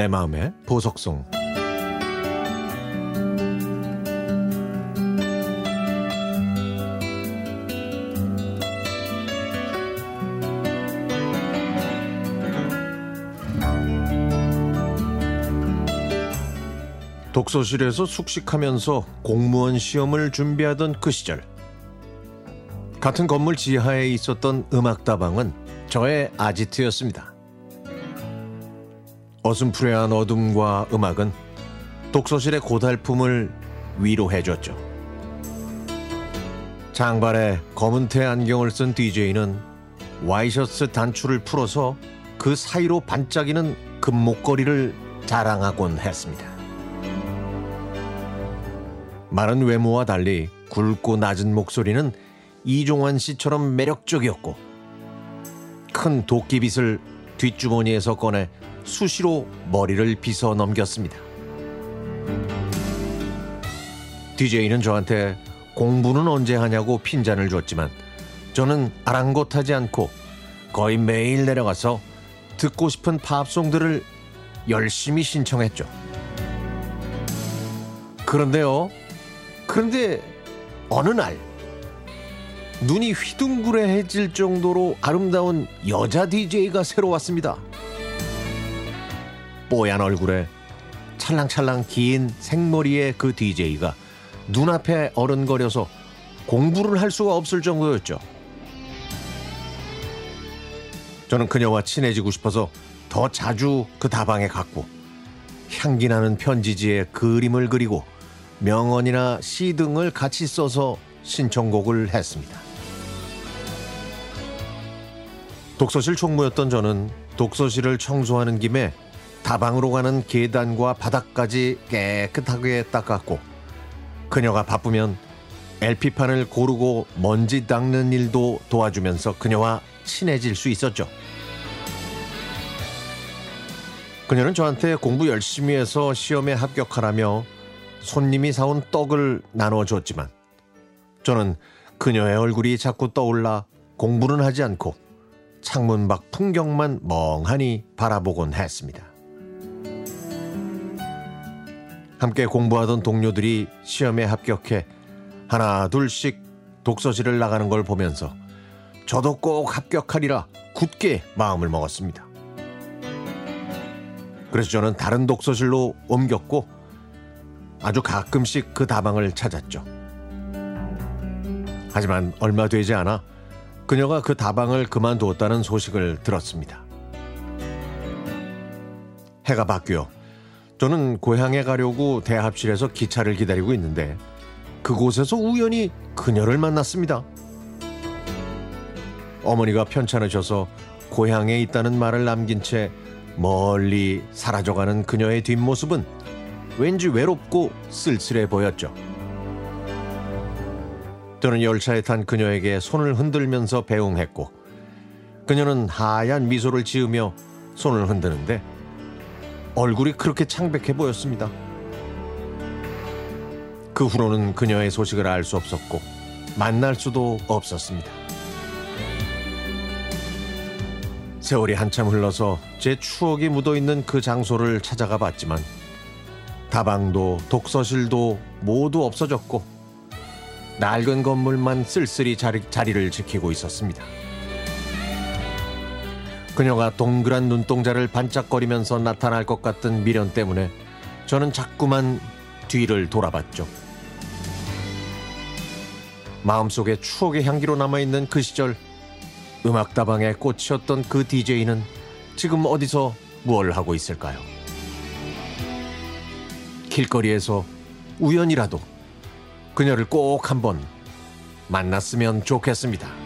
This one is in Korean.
내 마음의 보석송 독서실에서 숙식하면서 공무원 시험을 준비하던 그 시절 같은 건물 지하에 있었던 음악다방은 저의 아지트였습니다. 어슴푸레한 어둠과 음악은 독서실의 고달픔을 위로해줬죠. 장발에 검은테 안경을 쓴 DJ는 와이셔츠 단추를 풀어서 그 사이로 반짝이는 금목걸이를 자랑하곤 했습니다. 마른 외모와 달리 굵고 낮은 목소리는 이종환 씨처럼 매력적이었고 큰 도끼빗을 뒷주머니에서 꺼내 수시로 머리를 빗어 넘겼습니다. DJ는 저한테 공부는 언제 하냐고 핀잔을 줬지만 저는 아랑곳하지 않고 거의 매일 내려가서 듣고 싶은 팝송들을 열심히 신청했죠. 그런데요. 그런데 어느 날 눈이 휘둥그레해질 정도로 아름다운 여자 DJ가 새로 왔습니다. 뽀얀 얼굴에 찰랑찰랑 긴 생머리의 그 DJ가 눈앞에 어른거려서 공부를 할 수가 없을 정도였죠. 저는 그녀와 친해지고 싶어서 더 자주 그 다방에 갔고 향기 나는 편지지에 그림을 그리고 명언이나 시 등을 같이 써서 신청곡을 했습니다. 독서실 총무였던 저는 독서실을 청소하는 김에 다방으로 가는 계단과 바닥까지 깨끗하게 닦았고 그녀가 바쁘면 LP판을 고르고 먼지 닦는 일도 도와주면서 그녀와 친해질 수 있었죠. 그녀는 저한테 공부 열심히 해서 시험에 합격하라며 손님이 사온 떡을 나눠줬지만 저는 그녀의 얼굴이 자꾸 떠올라 공부는 하지 않고 창문 밖 풍경만 멍하니 바라보곤 했습니다. 함께 공부하던 동료들이 시험에 합격해 하나 둘씩 독서실을 나가는 걸 보면서 저도 꼭 합격하리라 굳게 마음을 먹었습니다. 그래서 저는 다른 독서실로 옮겼고 아주 가끔씩 그 다방을 찾았죠. 하지만 얼마 되지 않아 그녀가 그 다방을 그만두었다는 소식을 들었습니다. 해가 바뀌어 저는 고향에 가려고 대합실에서 기차를 기다리고 있는데 그곳에서 우연히 그녀를 만났습니다. 어머니가 편찮으셔서 고향에 있다는 말을 남긴 채 멀리 사라져가는 그녀의 뒷모습은 왠지 외롭고 쓸쓸해 보였죠. 저는 열차에 탄 그녀에게 손을 흔들면서 배웅했고 그녀는 하얀 미소를 지으며 손을 흔드는데 얼굴이 그렇게 창백해 보였습니다. 그 후로는 그녀의 소식을 알 수 없었고 만날 수도 없었습니다. 세월이 한참 흘러서 제 추억이 묻어 있는 그 장소를 찾아가 봤지만 다방도 독서실도 모두 없어졌고 낡은 건물만 쓸쓸히 자리, 자리를 지키고 있었습니다. 그녀가 동그란 눈동자를 반짝거리면서 나타날 것 같던 미련 때문에 저는 자꾸만 뒤를 돌아봤죠. 마음속에 추억의 향기로 남아있는 그 시절 음악다방의 꽃이었던 그 DJ는 지금 어디서 무얼 하고 있을까요? 길거리에서 우연이라도 그녀를 꼭 한번 만났으면 좋겠습니다.